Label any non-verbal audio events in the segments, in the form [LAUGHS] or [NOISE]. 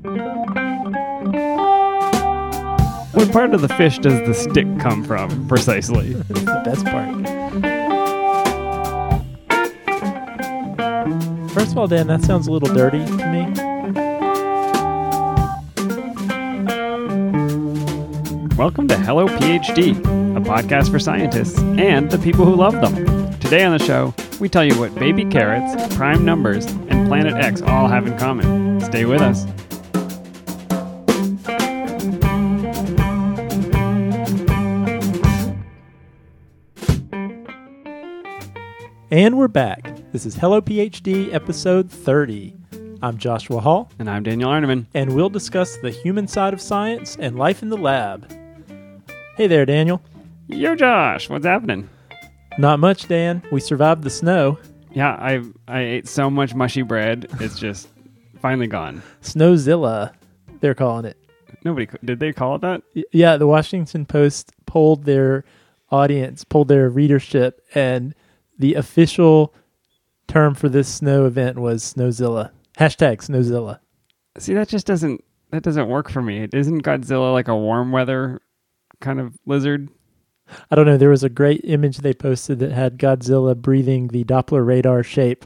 What part of the fish does the stick come from, precisely? That's the best part. First of all, Dan, that sounds a little dirty to me. Welcome to Hello PhD, a podcast for scientists and the people who love them. Today on the show, we tell you what baby carrots, prime numbers, and Planet X all have in common. Stay with us. And we're back. This is Hello PhD, episode 30. I'm Joshua Hall, And I'm Daniel Arneman. and we'll discuss the human side of science and life in the lab. Hey there, Daniel. Yo, Josh, what's happening? Not much, Dan. We survived the snow. Yeah, I I ate so much mushy bread, it's just [LAUGHS] finally gone. Snowzilla, they're calling it. Nobody did they call it that? Y- Yeah, the Washington Post polled their audience, polled their readership, and the official term for this snow event was Snowzilla. Hashtag Snowzilla. See, that just doesn't that doesn't work for me. Isn't Godzilla like a warm weather kind of lizard? I don't know. There was a great image they posted that had Godzilla breathing the Doppler radar shape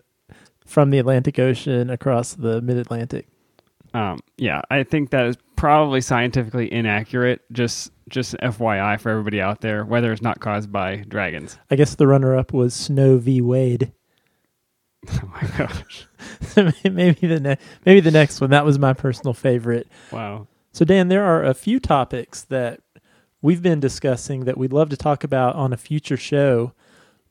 from the Atlantic Ocean across the mid Atlantic. Um, yeah, I think that is probably scientifically inaccurate. Just just FYI for everybody out there, weather is not caused by dragons. I guess the runner up was Snow v. Wade. [LAUGHS] Oh my gosh! [LAUGHS] maybe the ne- maybe the next one. That was my personal favorite. Wow. So Dan, there are a few topics that we've been discussing that we'd love to talk about on a future show.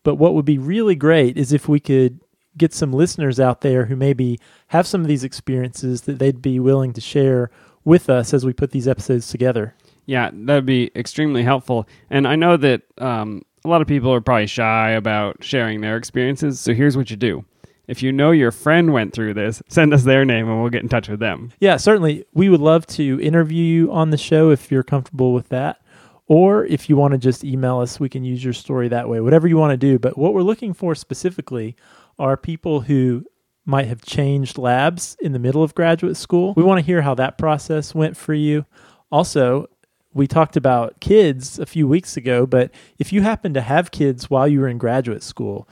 But what would be really great is if we could get some listeners out there who maybe have some of these experiences that they'd be willing to share with us as we put these episodes together. Yeah, that'd be extremely helpful. And I know that um, a lot of people are probably shy about sharing their experiences. So here's what you do. If you know your friend went through this, [LAUGHS] send us their name and we'll get in touch with them. Yeah, certainly. We would love to interview you on the show if you're comfortable with that. Or if you want to just email us, we can use your story that way, whatever you want to do. But what we're looking for specifically are people who might have changed labs in the middle of graduate school. We want to hear how that process went for you. Also, we talked about kids a few weeks ago, but if you happen to have kids while you were in graduate school,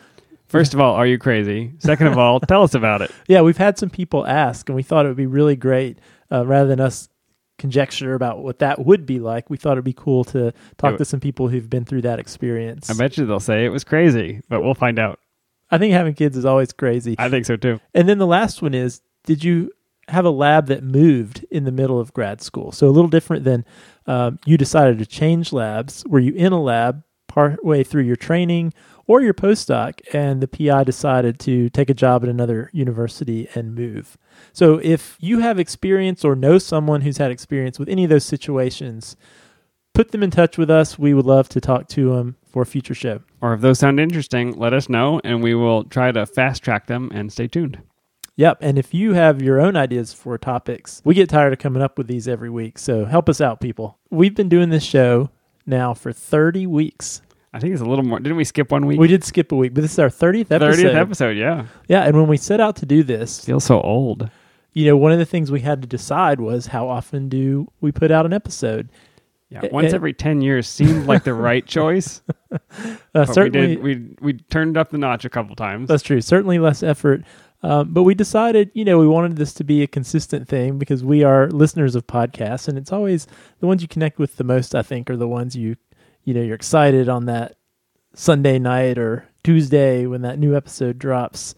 First of all, are you crazy? Second of all, tell us about it. [LAUGHS] yeah, we've had some people ask, and we thought it would be really great uh, rather than us conjecture about what that would be like. We thought it'd be cool to talk It- to some people who've been through that experience. I bet you they'll say it was crazy, but we'll find out. I think having kids is always crazy. I think so too. And then the last one is Did you have a lab that moved in the middle of grad school? So a little different than um, you decided to change labs. Were you in a lab partway through your training or your postdoc and the PI decided to take a job at another university and move? So if you have experience or know someone who's had experience with any of those situations, put them in touch with us. We would love to talk to them for a future show. Or if those sound interesting, let us know and we will try to fast track them and stay tuned. Yep. And if you have your own ideas for topics, we get tired of coming up with these every week. So help us out, people. We've been doing this show now for 30 weeks. I think it's a little more. Didn't we skip one week? We did skip a week, but this is our 30th episode. 30th episode, yeah. Yeah. And when we set out to do this, Feels so old. you know, one of the things we had to decide was how often do we put out an episode? Yeah, once every 10 years seemed like the right [LAUGHS] choice. Uh, certainly, we did we we turned up the notch a couple times. That's true. Certainly less effort. Um, but we decided, you know, we wanted this to be a consistent thing because we are listeners of podcasts, and it's always the ones you connect with the most. I think are the ones you, you know, you're excited on that Sunday night or Tuesday when that new episode drops.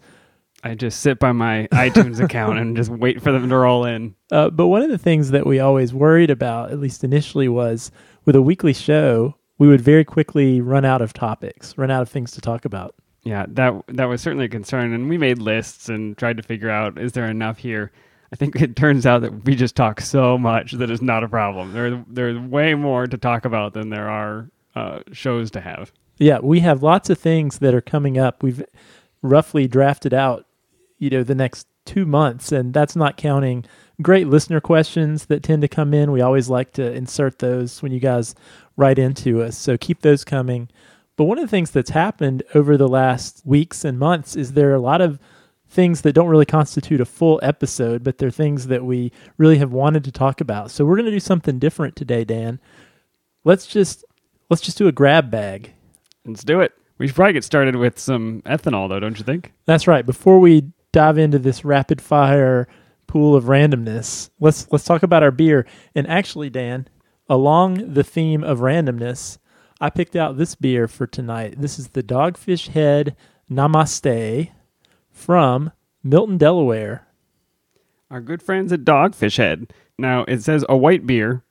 I just sit by my iTunes account and just wait for them to roll in. Uh, but one of the things that we always worried about, at least initially, was with a weekly show, we would very quickly run out of topics, run out of things to talk about. Yeah, that that was certainly a concern, and we made lists and tried to figure out is there enough here. I think it turns out that we just talk so much that it's not a problem. There, there's way more to talk about than there are uh, shows to have. Yeah, we have lots of things that are coming up. We've roughly drafted out, you know, the next two months, and that's not counting great listener questions that tend to come in. We always like to insert those when you guys write into us, so keep those coming. But one of the things that's happened over the last weeks and months is there are a lot of things that don't really constitute a full episode, but they're things that we really have wanted to talk about. So we're going to do something different today, Dan. Let's just let's just do a grab bag. Let's do it. We should probably get started with some ethanol, though, don't you think? That's right. Before we dive into this rapid fire pool of randomness, let's let's talk about our beer. And actually, Dan, along the theme of randomness, I picked out this beer for tonight. This is the Dogfish Head Namaste from Milton, Delaware. Our good friends at Dogfish Head. Now, it says a white beer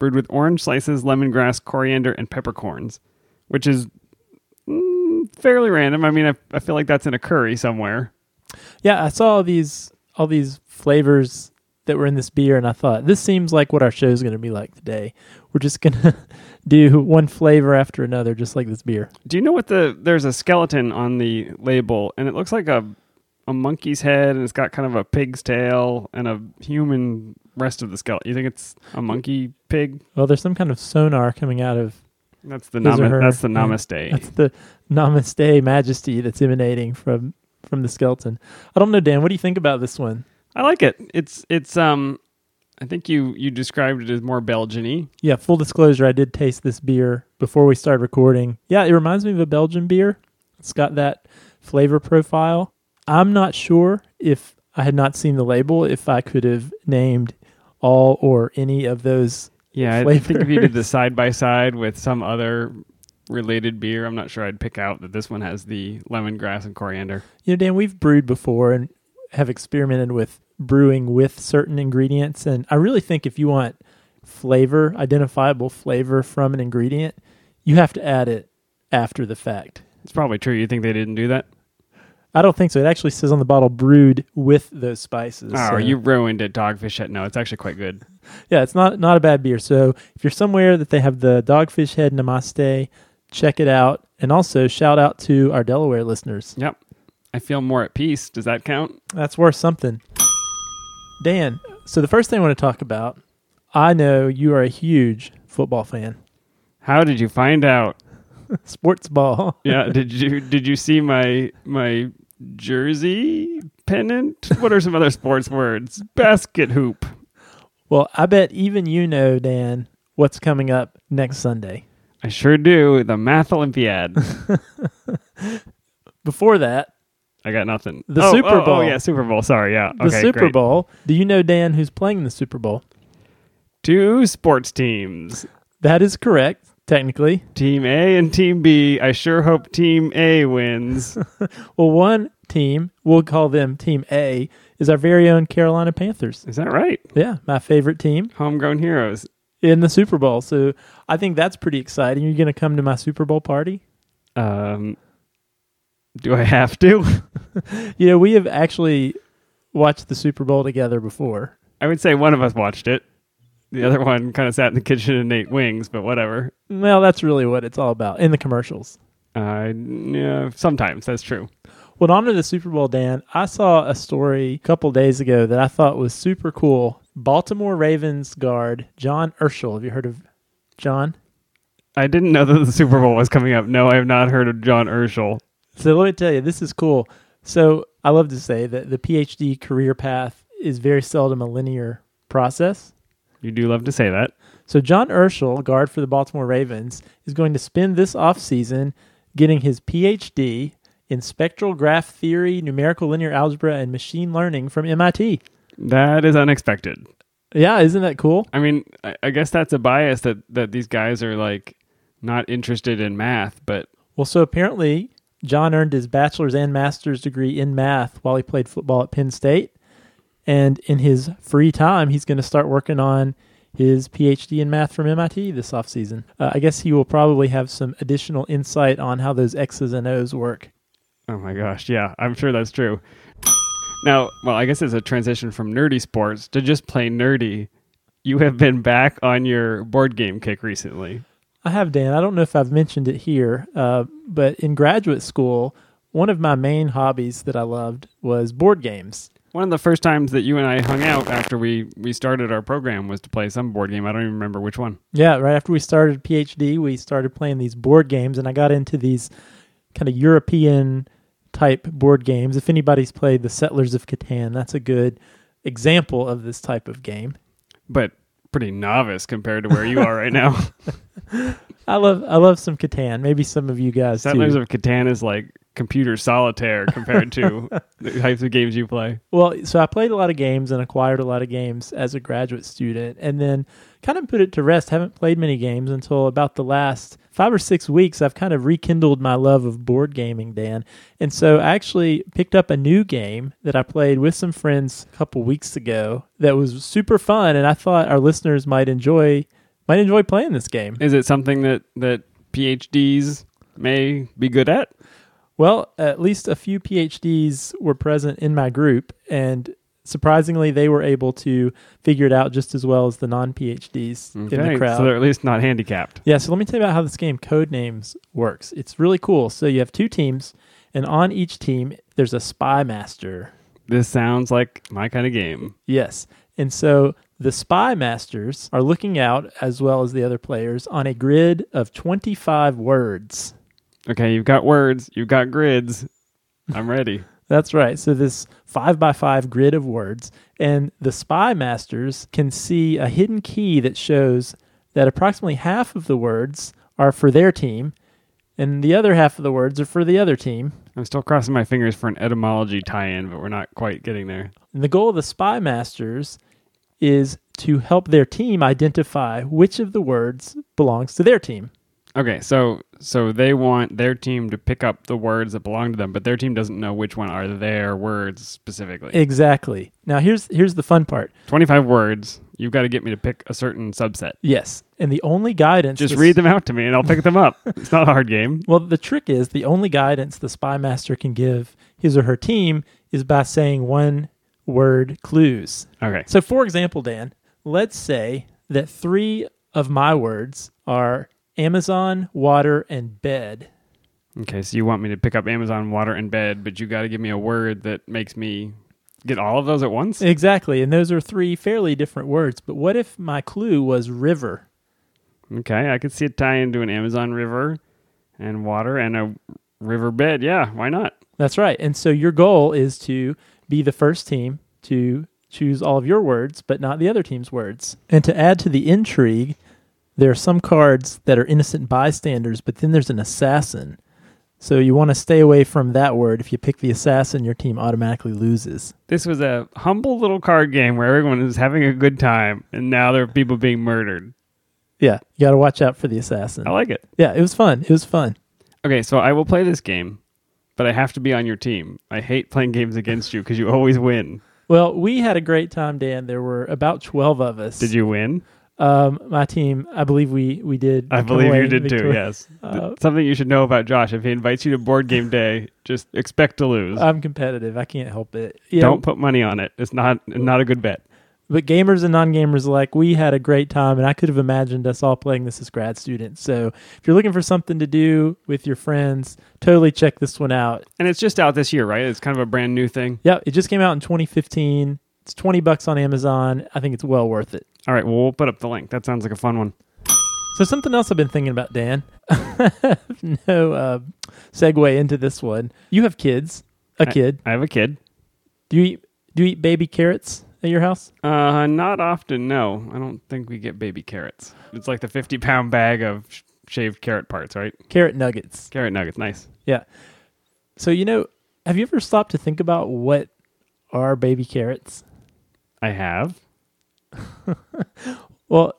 brewed with orange slices, lemongrass, coriander, and peppercorns, which is mm, fairly random. I mean, I, I feel like that's in a curry somewhere. Yeah, I saw all these all these flavors that were in this beer, and I thought this seems like what our show is going to be like today. We're just gonna [LAUGHS] do one flavor after another, just like this beer. Do you know what the there's a skeleton on the label and it looks like a a monkey's head and it's got kind of a pig's tail and a human rest of the skeleton. You think it's a monkey pig? Well, there's some kind of sonar coming out of That's the His or nama, her. that's the namaste. that's the Namaste Majesty that's emanating from from the skeleton. I don't know, Dan. What do you think about this one? I like it. It's it's um I think you you described it as more Belgian-y. Yeah, full disclosure, I did taste this beer before we started recording. Yeah, it reminds me of a Belgian beer. It's got that flavor profile. I'm not sure if I had not seen the label if I could have named all or any of those. Yeah, I think if you did the side by side with some other related beer, I'm not sure I'd pick out that this one has the lemongrass and coriander. You know, Dan, we've brewed before and have experimented with brewing with certain ingredients. And I really think if you want flavor, identifiable flavor from an ingredient, you have to add it after the fact. It's probably true. You think they didn't do that? I don't think so. It actually says on the bottle brewed with those spices. Oh, so- you ruined it, Dogfish Head. No, it's actually quite good. [LAUGHS] Yeah, it's not not a bad beer. So if you're somewhere that they have the Dogfish Head Namaste, check it out. And also shout out to our Delaware listeners. Yep. I feel more at peace. Does that count? That's worth something. Dan, so the first thing I want to talk about, I know you are a huge football fan. How did you find out? [LAUGHS] Sports ball. Yeah, did [LAUGHS] you did you see my my jersey pennant? What are some other sports words? Basket hoop. Well, I bet even you know, Dan, what's coming up next Sunday. I sure do. The math Olympiad. [LAUGHS] Before that, I got nothing. The Oh, Super oh, Oh Bowl. yeah, Super Bowl. Sorry, yeah. the okay, Super great. Bowl. Do you know, Dan, who's playing in the Super Bowl? Two sports teams. That is correct, technically. Team A and Team B. I sure hope Team A wins. [LAUGHS] Well, one team, we'll call them Team A, is our very own Carolina Panthers. Is that right? Yeah, my favorite team Homegrown heroes. in the Super Bowl. So I think that's pretty exciting. You're going to come to my Super Bowl party? Um, do I have to? [LAUGHS] You know, we have actually watched the Super Bowl together before. I would say one of us watched it. The other one kind of sat in the kitchen and ate wings, but whatever. Well, that's really what it's all about in the commercials. Uh, yeah, sometimes that's true. Well, on to the Super Bowl, Dan. I saw a story a couple days ago that I thought was super cool. Baltimore Ravens guard John Urschel. Have you heard of John? I didn't know that the Super Bowl was coming up. No, I have not heard of John Urschel. So let me tell you, this is cool. So I love to say that the PhD career path is very seldom a linear process. You do love to say that. So John Urschel, guard for the Baltimore Ravens, is going to spend this offseason getting his PhD in spectral graph theory, numerical linear algebra, and machine learning from MIT. That is unexpected. Yeah, isn't that cool? I mean, I, I guess that's a bias that that these guys are like not interested in math, but Well, so apparently John earned his bachelor's and master's degree in math while he played football at Penn State. And in his free time, he's going to start working on his PhD in math from MIT this offseason. Uh, I guess he will probably have some additional insight on how those X's and O's work. oh my gosh, yeah, I'm sure that's true. Now, well, I guess it's a transition from nerdy sports to just plain nerdy. You have been back on your board game kick recently. I have, Dan. I don't know if I've mentioned it here, uh, but in graduate school, one of my main hobbies that I loved was board games. One of the first times that you and I hung out after we we started our program was to play some board game. I don't even remember which one. Yeah, right after we started PhD, we started playing these board games, and I got into these kind of European type board games. If anybody's played the Settlers of Catan, that's a good example of this type of game. But pretty novice compared to where you are right now. [LAUGHS] [LAUGHS] I love I love some Catan. Maybe some of you guys Settlers too. of Catan is like computer solitaire compared to [LAUGHS] the types of games you play. Well, so I played a lot of games and acquired a lot of games as a graduate student, and then kind of put it to rest. Haven't played many games until about the last five or six weeks. I've kind of rekindled my love of board gaming, Dan, and so I actually picked up a new game that I played with some friends a couple weeks ago that was super fun, and I thought our listeners might enjoy might enjoy playing this game. Is it something that that PhDs may be good at? Well, at least a few PhDs were present in my group, and surprisingly, they were able to figure it out just as well as the non PhDs in the crowd. so they're at least not handicapped. yeah, so let me tell you about how this game Code Names works. It's really cool. So you have two teams, and on each team, there's a spy master. This sounds like my kind of game. Yes. And so the spy masters are looking out, as well as the other players, on a grid of 25 words. Okay, you've got words, you've got grids. I'm ready. [LAUGHS] That's right. So this five by five grid of words, and the spy masters can see a hidden key that shows that approximately half of the words are for their team, and the other half of the words are for the other team. I'm still crossing my fingers for an etymology tie-in, but we're not quite getting there. And the goal of the spy masters is to help their team identify which of the words belongs to their team. Okay, so so they want their team to pick up the words that belong to them, but their team doesn't know which one are their words specifically. Exactly. Now here's here's the fun part. 25 words. You've got to get me to pick a certain subset. Yes, and the only guidance Just this- read them out to me and I'll pick them up. [LAUGHS] It's not a hard game. Well, the trick is the only guidance the spy master can give his or her team is by saying one word clues. Okay. So, for example, Dan, let's say that three of my words are Amazon, water, and bed. Okay, so you want me to pick up Amazon water and bed, but you got to give me a word that makes me get all of those at once? Exactly. And those are three fairly different words. But what if my clue was river? Okay, I could see it tie into an Amazon river and water and a river bed. Yeah, why not? That's right. And so your goal is to be the first team to choose all of your words, but not the other team's words. And to add to the intrigue, there are some cards that are innocent bystanders, but then there's an assassin. So you want to stay away from that word. If you pick the assassin, your team automatically loses. This was a humble little card game where everyone was having a good time, and now there are people being murdered. Yeah, you got to watch out for the assassin. I like it. Yeah, it was fun. It was fun. Okay, so I will play this game, but I have to be on your team. I hate playing games against you because you always win. Well, we had a great time, Dan. There were about 12 of us. Did you win? Um, my team, I believe we, we did. I believe you did too. Yes. [LAUGHS] Uh, Something you should know about Josh: if he invites you to board game day, just expect to lose. I'm competitive. I can't help it. Yeah, Don't put money on it. It's not not a good bet. but gamers and non-gamers alike, we had a great time, and I could have imagined us all playing this as grad students. So if you're looking for something to do with your friends, totally check this one out. And it's just out this year, right? It's kind of a brand new thing. Yeah, it just came out in 2015. It's 20 bucks on Amazon. I think it's well worth it. All right, well, we'll put up the link. That sounds like a fun one. So something else I've been thinking about, Dan. [LAUGHS] no uh, segue into this one. You have kids. A I- kid. I have a kid. Do you eat, do you eat baby carrots at your house? Uh, not often. No, I don't think we get baby carrots. It's like the fifty pound bag of sh- shaved carrot parts, right? Carrot nuggets. Carrot nuggets, nice. Yeah. So you know, have you ever stopped to think about what are baby carrots? I have. [LAUGHS] Well,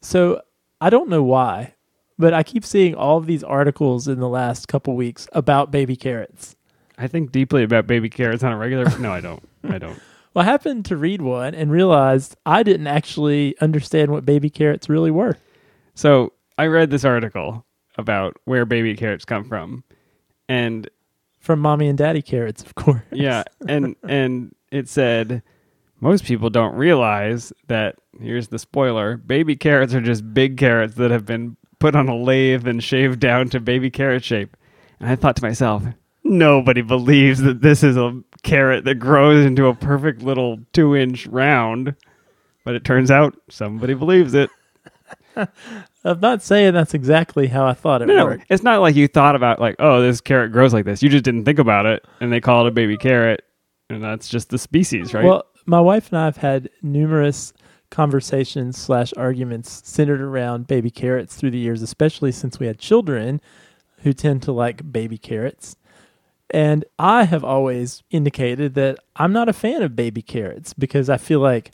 so I don't know why, but I keep seeing all of these articles in the last couple weeks about baby carrots. I think deeply about baby carrots on a regular. [LAUGHS] no, I don't. I don't. Well, I happened to read one and realized I didn't actually understand what baby carrots really were. So I read this article about where baby carrots come from, and From mommy and daddy carrots, of course. yeah, and and it said most people don't realize that here's the spoiler: baby carrots are just big carrots that have been put on a lathe and shaved down to baby carrot shape. And I thought to myself, nobody believes that this is a carrot that grows into a perfect little two-inch round. But it turns out somebody believes it. [LAUGHS] I'm not saying that's exactly how I thought it no, worked. it's not like you thought about like, oh, this carrot grows like this. You just didn't think about it, and they call it a baby carrot, and that's just the species, right? Well, my wife and I have had numerous conversations slash arguments centered around baby carrots through the years, especially since we had children who tend to like baby carrots. And I have always indicated that I'm not a fan of baby carrots because I feel like,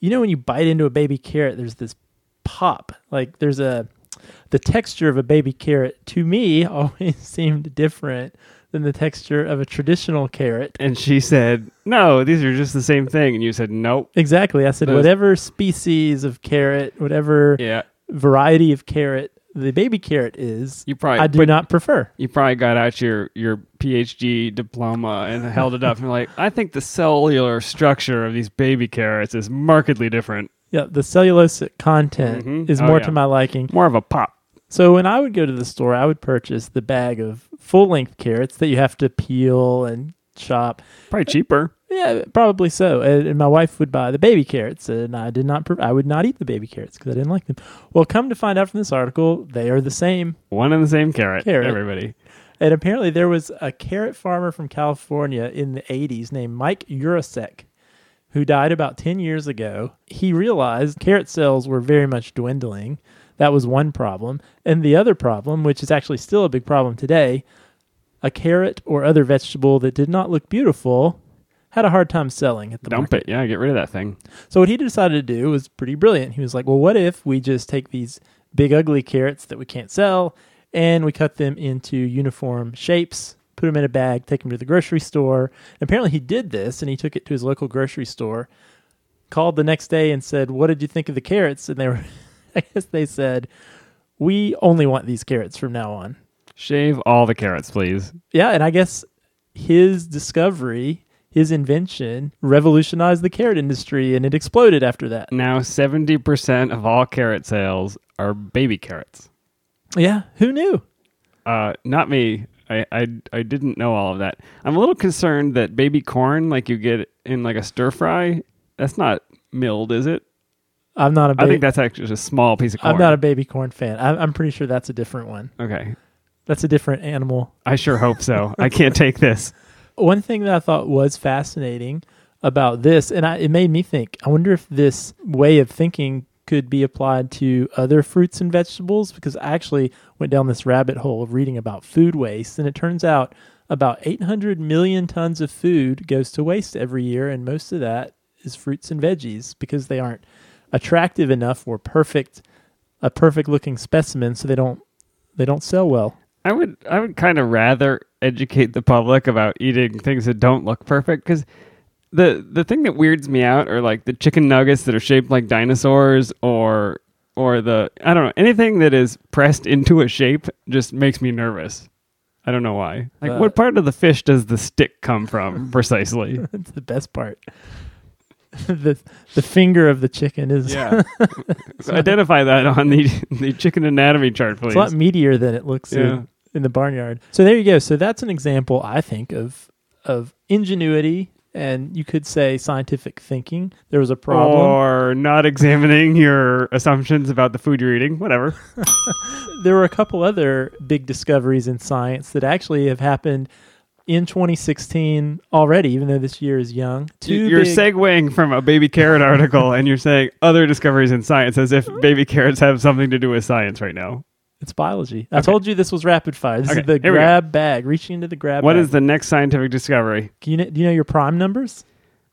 you know, when you bite into a baby carrot, there's this pop. Like there's a, the texture of a baby carrot to me [LAUGHS] always seemed different than the texture of a traditional carrot. and she said, no, these are just the same thing, and you said, nope. Exactly. I said Those- whatever species of carrot, whatever Yeah, variety of carrot the baby carrot is, you probably I do but not prefer. You probably got out your your PhD diploma and held it up and like, I think the cellular structure of these baby carrots is markedly different. Yeah, the cellulosic content Mhm. is Oh, more yeah. to my liking. More of a pop. So when I would go to the store, I would purchase the bag of full length carrots that you have to peel and chop. Probably cheaper. Yeah, probably so. And, and my wife would buy the baby carrots, and I did not. I would not eat the baby carrots because I didn't like them. Well, come to find out from this article, they are the same. One and the same carrot. Carrot. Everybody. And apparently, there was a carrot farmer from California in the 80s named Mike Yurosek who died about 10 years ago. He realized carrot sales were very much dwindling. That was one problem. And the other problem, which is actually still a big problem today, a carrot or other vegetable that did not look beautiful had a hard time selling at the Dump market. it. Yeah, get rid of that thing. So what he decided to do was pretty brilliant. He was like, "Well, what if we just take these big ugly carrots that we can't sell and we cut them into uniform shapes, put them in a bag, take them to the grocery store." And apparently he did this and he took it to his local grocery store. Called the next day and said, "What did you think of the carrots?" And they were [LAUGHS] I guess they said, "We only want these carrots from now on." Shave all the carrots, please. Yeah, and I guess his discovery, his invention revolutionized the carrot industry and it exploded after that. Now, 70% of all carrot sales are baby carrots. Yeah, who knew? Uh, not me. I, I, I didn't know all of that. I'm a little concerned that baby corn, like you get in like a stir fry, that's not milled, is it? I'm not a I baby. think that's actually just a small piece of corn. I'm not a baby corn fan. I'm, I'm pretty sure that's a different one. okay. That's a different animal. I sure hope so. I can't take this. [LAUGHS] One thing that I thought was fascinating about this, and I, it made me think. I wonder if this way of thinking could be applied to other fruits and vegetables. Because I actually went down this rabbit hole of reading about food waste, and it turns out about 800 million tons of food goes to waste every year, and most of that is fruits and veggies because they aren't attractive enough or perfect, a perfect looking specimen, so they don't they don't sell well. I would I would kind of rather educate the public about eating things that don't look perfect because the the thing that weirds me out are like the chicken nuggets that are shaped like dinosaurs or or the I don't know anything that is pressed into a shape just makes me nervous. I don't know why. Like, Uh, what part of the fish does the stick come from [LAUGHS] precisely? That's the best part. [LAUGHS] the the finger of the chicken is Yeah. [LAUGHS] [LAUGHS] so identify that on the the chicken anatomy chart, please. it's a lot meatier than it looks Yeah. in, in the barnyard. So there you go. So that's an example, I think, of of ingenuity and you could say scientific thinking. There was a problem. Or not examining your assumptions about the food you're eating. Whatever. there were a couple other big discoveries in science that actually have happened in 2016 already, even though this year is young. Two You're big- segueing from a baby carrot article and you're saying other discoveries in science as if baby carrots have something to do with science right now. It's biology. I Okay. told you this was rapid fire. This Okay, is the here we go. grab bag, reaching into the grab What bag. is the next scientific discovery? Can you, do you know your prime numbers?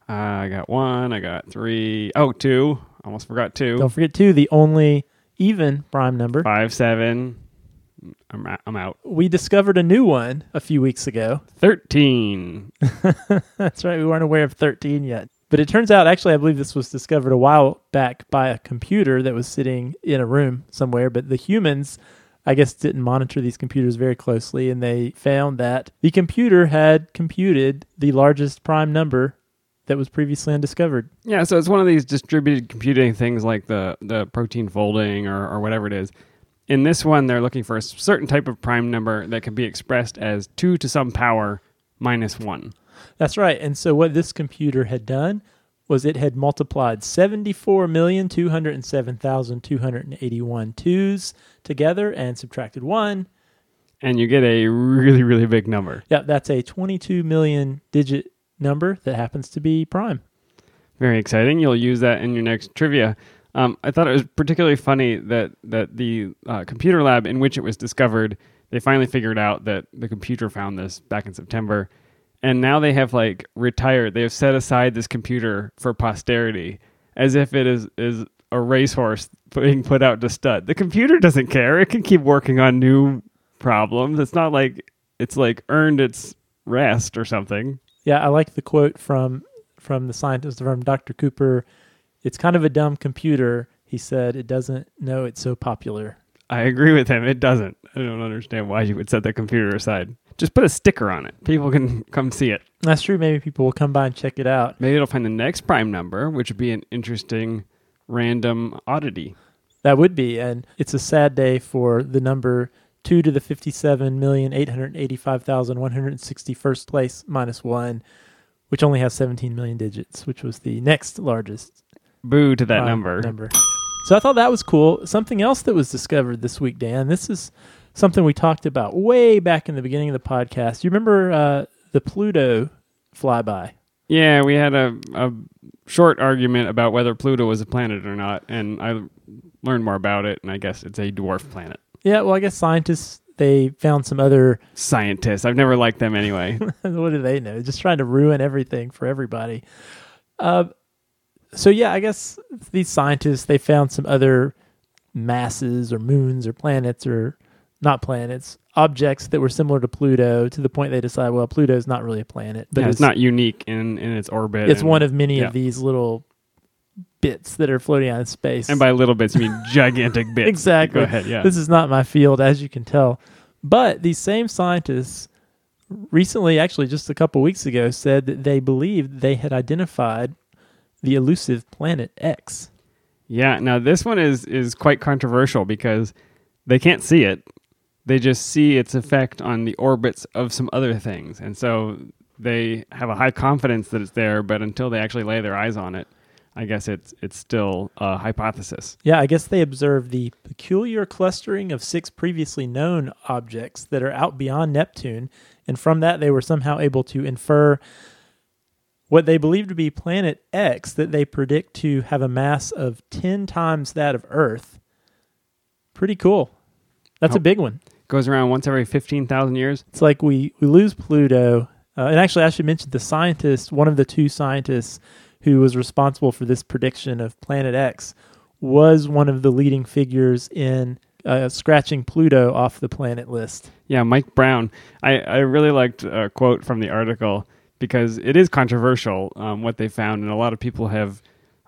Uh, I got one. I got three. Oh, two. Almost forgot two. Don't forget two, the only even prime number. Five, seven. I'm out. I'm out. We discovered a new one a few weeks ago. Thirteen. [LAUGHS] That's right. We weren't aware of 13 yet. But it turns out, actually, I believe this was discovered a while back by a computer that was sitting in a room somewhere. But the humans, I guess, didn't monitor these computers very closely. And they found that the computer had computed the largest prime number that was previously undiscovered. Yeah, so it's one of these distributed computing things like the the protein folding or, or whatever it is. In this one, they're looking for a certain type of prime number that can be expressed as two to some power minus one. That's right. And so, what this computer had done was it had multiplied 74,207,281 twos together and subtracted one. And you get a really, really big number. Yeah, that's a 22 million digit number that happens to be prime. Very exciting. You'll use that in your next trivia. Um, I thought it was particularly funny that that the uh, computer lab in which it was discovered, they finally figured out that the computer found this back in September, and now they have like retired. They have set aside this computer for posterity, as if it is is a racehorse being put out to stud. The computer doesn't care. It can keep working on new problems. It's not like it's like earned its rest or something. Yeah, I like the quote from from the scientist from Dr. Cooper. It's kind of a dumb computer. He said it doesn't know it's so popular. I agree with him. It doesn't. I don't understand why you would set the computer aside. Just put a sticker on it. People can come see it. That's true. Maybe people will come by and check it out. Maybe it'll find the next prime number, which would be an interesting random oddity. That would be, and it's a sad day for the number two to the fifty-seven million eight hundred eighty-five thousand one hundred sixty-first place minus one, which only has seventeen million digits, which was the next largest Boo to that prime number. Number. So I thought that was cool. Something else that was discovered this week, Dan. This is something we talked about way back in the beginning of the podcast. You remember uh, the Pluto flyby? Yeah, we had a, a short argument about whether Pluto was a planet or not, and I learned more about it, and I guess it's a dwarf planet. Yeah. Well, I guess scientists they found some other. Scientists. I've never liked them anyway. [LAUGHS] what do they know? Just trying to ruin everything for everybody. Uh, so yeah, I guess these scientists they found some other masses or moons or planets or not planets objects that were similar to Pluto to the point they decided well Pluto is not really a planet but yeah, it's, not unique in, in its orbit. it's and- one of many yeah. of these little bits that are floating out in space And by little bits, you mean [LAUGHS] gigantic bits. Exactly. Go ahead. Yeah. This is not my field, as you can tell. But these same scientists recently, actually just a couple weeks ago, said that they believed they had identified the elusive planet X. Yeah, now this one is is quite controversial because they can't see it. They just see its effect on the orbits of some other things. And so they have a high confidence that it's there, but until they actually lay their eyes on it, I guess it's it's still a hypothesis. Yeah, I guess they observed the peculiar clustering of six previously known objects that are out beyond Neptune, and from that they were somehow able to infer what they believe to be planet X that they predict to have a mass of 10 times that of Earth. Pretty cool. That's Oh. a big one. Goes around once every 15,000 years. It's like we, we lose Pluto. Uh, and actually, I should mention the scientist, one of the two scientists who was responsible for this prediction of Planet X, was one of the leading figures in uh, scratching Pluto off the planet list. Yeah, Mike Brown. I, I really liked a quote from the article because it is controversial um, what they found, and a lot of people have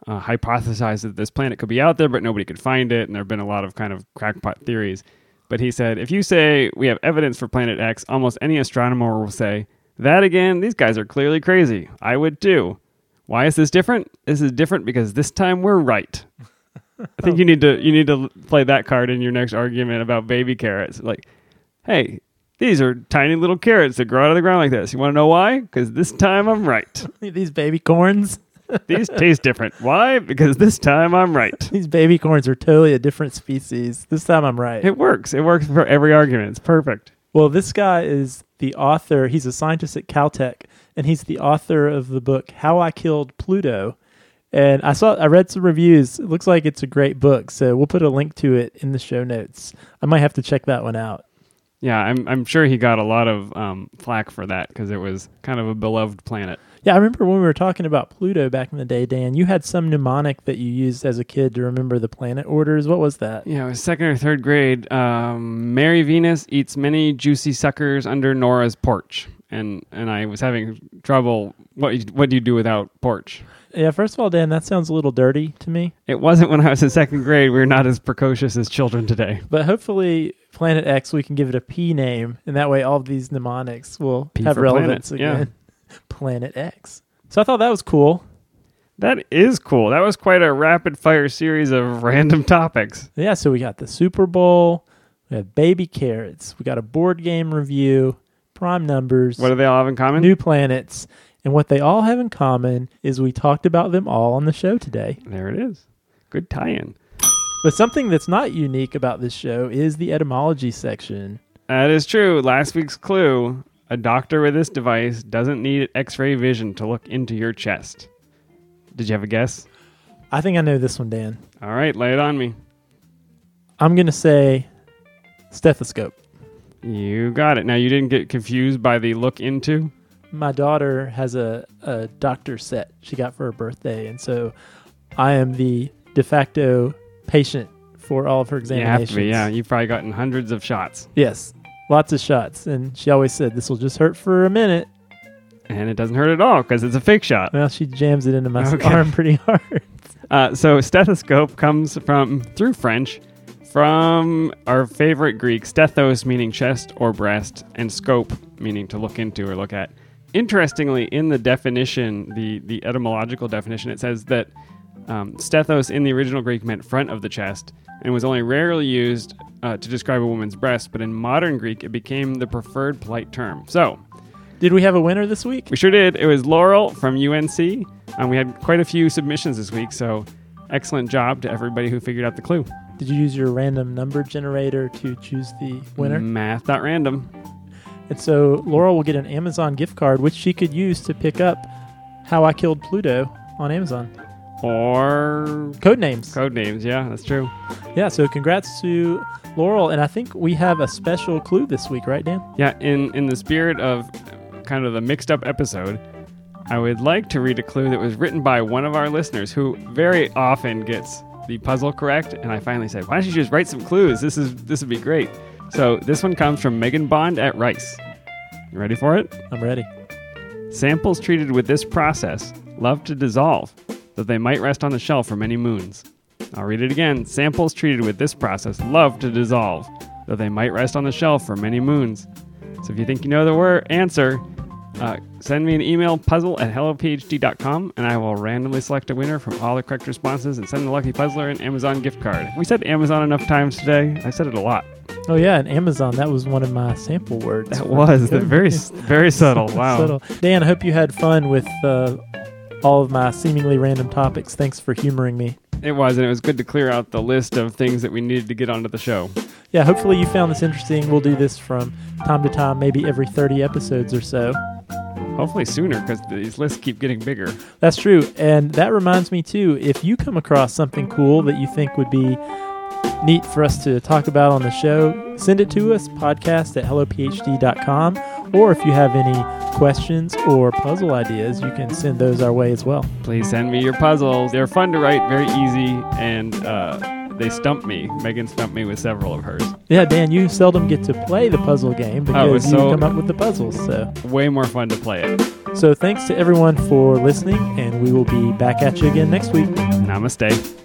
uh, hypothesized that this planet could be out there, but nobody could find it, and there have been a lot of kind of crackpot theories. But he said, if you say we have evidence for Planet X, almost any astronomer will say, that again, these guys are clearly crazy. I would too. Why is this different? This is different because this time we're right. [LAUGHS] I think you need to you need to play that card in your next argument about baby carrots. Like, hey, these are tiny little carrots that grow out of the ground like this. You want to know why? Because this time I'm right. [LAUGHS] These baby corns. [LAUGHS] These taste different. Why? Because this time I'm right. [LAUGHS] These baby corns are totally a different species. This time I'm right. It works. It works for every argument. It's perfect. Well, this guy is the author. He's a scientist at Caltech, and he's the author of the book "How I Killed Pluto." And I saw, I read some reviews. It looks like it's a great book. So we'll put a link to it in the show notes. I might have to check that one out. Yeah, I'm I'm sure he got a lot of um, flack for that because it was kind of a beloved planet. Yeah, I remember when we were talking about Pluto back in the day, Dan. You had some mnemonic that you used as a kid to remember the planet orders. What was that? Yeah, it was second or third grade. Um, Mary Venus eats many juicy suckers under Nora's porch, and and I was having trouble. What what do you do without porch? Yeah, first of all, Dan, that sounds a little dirty to me. It wasn't when I was in second grade. We were not as precocious as children today. But hopefully, Planet X, we can give it a P name, and that way all of these mnemonics will P have for relevance planet, yeah. again. [LAUGHS] Planet X. So I thought that was cool. That is cool. That was quite a rapid fire series of [LAUGHS] random topics. Yeah, so we got the Super Bowl, we have baby carrots, we got a board game review, prime numbers, What do they all have in common? new planets, And what they all have in common is we talked about them all on the show today. There it is. Good tie-in. But something that's not unique about this show is the etymology section. That is true. Last week's clue a doctor with this device doesn't need x ray vision to look into your chest. Did you have a guess? I think I know this one, Dan. All right, lay it on me. I'm going to say stethoscope. You got it. Now, you didn't get confused by the look into? My daughter has a, a doctor set she got for her birthday. And so I am the de facto patient for all of her You examinations. have to be, yeah. You've probably gotten hundreds of shots, Yes, lots of shots. And she always said, This will just hurt for a minute. and it doesn't hurt at all because it's a fake shot. Well, she jams it into my Okay. arm pretty [LAUGHS] hard. Uh, so, stethoscope comes from, through French, from our favorite Greek, stethos meaning chest or breast, and scope meaning to look into or look at. Interestingly, in the definition, the, the etymological definition, it says that um, stethos in the original Greek meant front of the chest and was only rarely used uh, to describe a woman's breast, but in modern Greek, it became the preferred polite term. So, Did we have a winner this week? we sure did. It was Laurel from UNC, and we had quite a few submissions this week, so excellent job to everybody who figured out the clue. Did you use your random number generator to choose the winner? Math.random. And so Laurel will get an Amazon gift card, which she could use to pick up How I Killed Pluto on Amazon. Or Code names. code names. Yeah, that's true. Yeah, so congrats to Laurel. And I think we have a special clue this week, right, Dan? Yeah, in, in the spirit of kind of the mixed up episode, I would like to read a clue that was written by one of our listeners who very often gets the puzzle correct. And I finally said, why don't you just write some clues? This is this would be great. So this one comes from Megan Bond at Rice. You ready for it? I'm ready. Samples treated with this process love to dissolve, that they might rest on the shelf for many moons. I'll read it again. Samples treated with this process love to dissolve, though they might rest on the shelf for many moons. So if you think you know the word answer, uh, send me an email puzzle at hellophd.com and I will randomly select a winner from all the correct responses and send the lucky puzzler an Amazon gift card. We said Amazon enough times today. I said it a lot. Oh, yeah, and Amazon, that was one of my sample words. That was [LAUGHS] very very subtle. [LAUGHS] Wow. Subtle. Dan, I hope you had fun with uh, all of my seemingly random topics. Thanks for humoring me. It was, and it was good to clear out the list of things that we needed to get onto the show. Yeah, hopefully you found this interesting. We'll do this from time to time, maybe every 30 episodes or so. Hopefully sooner, because these lists keep getting bigger. That's true. And that reminds me, too, if you come across something cool that you think would be neat for us to talk about on the show, send it to us, podcast at hellophd.com. Or if you have any questions or puzzle ideas, you can send those our way as well. Please send me your puzzles. They're fun to write, very easy, and uh, they stump me. Megan stumped me with several of hers. Yeah, Dan, you seldom get to play the puzzle game Oh, because you so- come up with the puzzles. So, Way more fun to play it. so thanks to everyone for listening, and we will be back at you again next week. Namaste.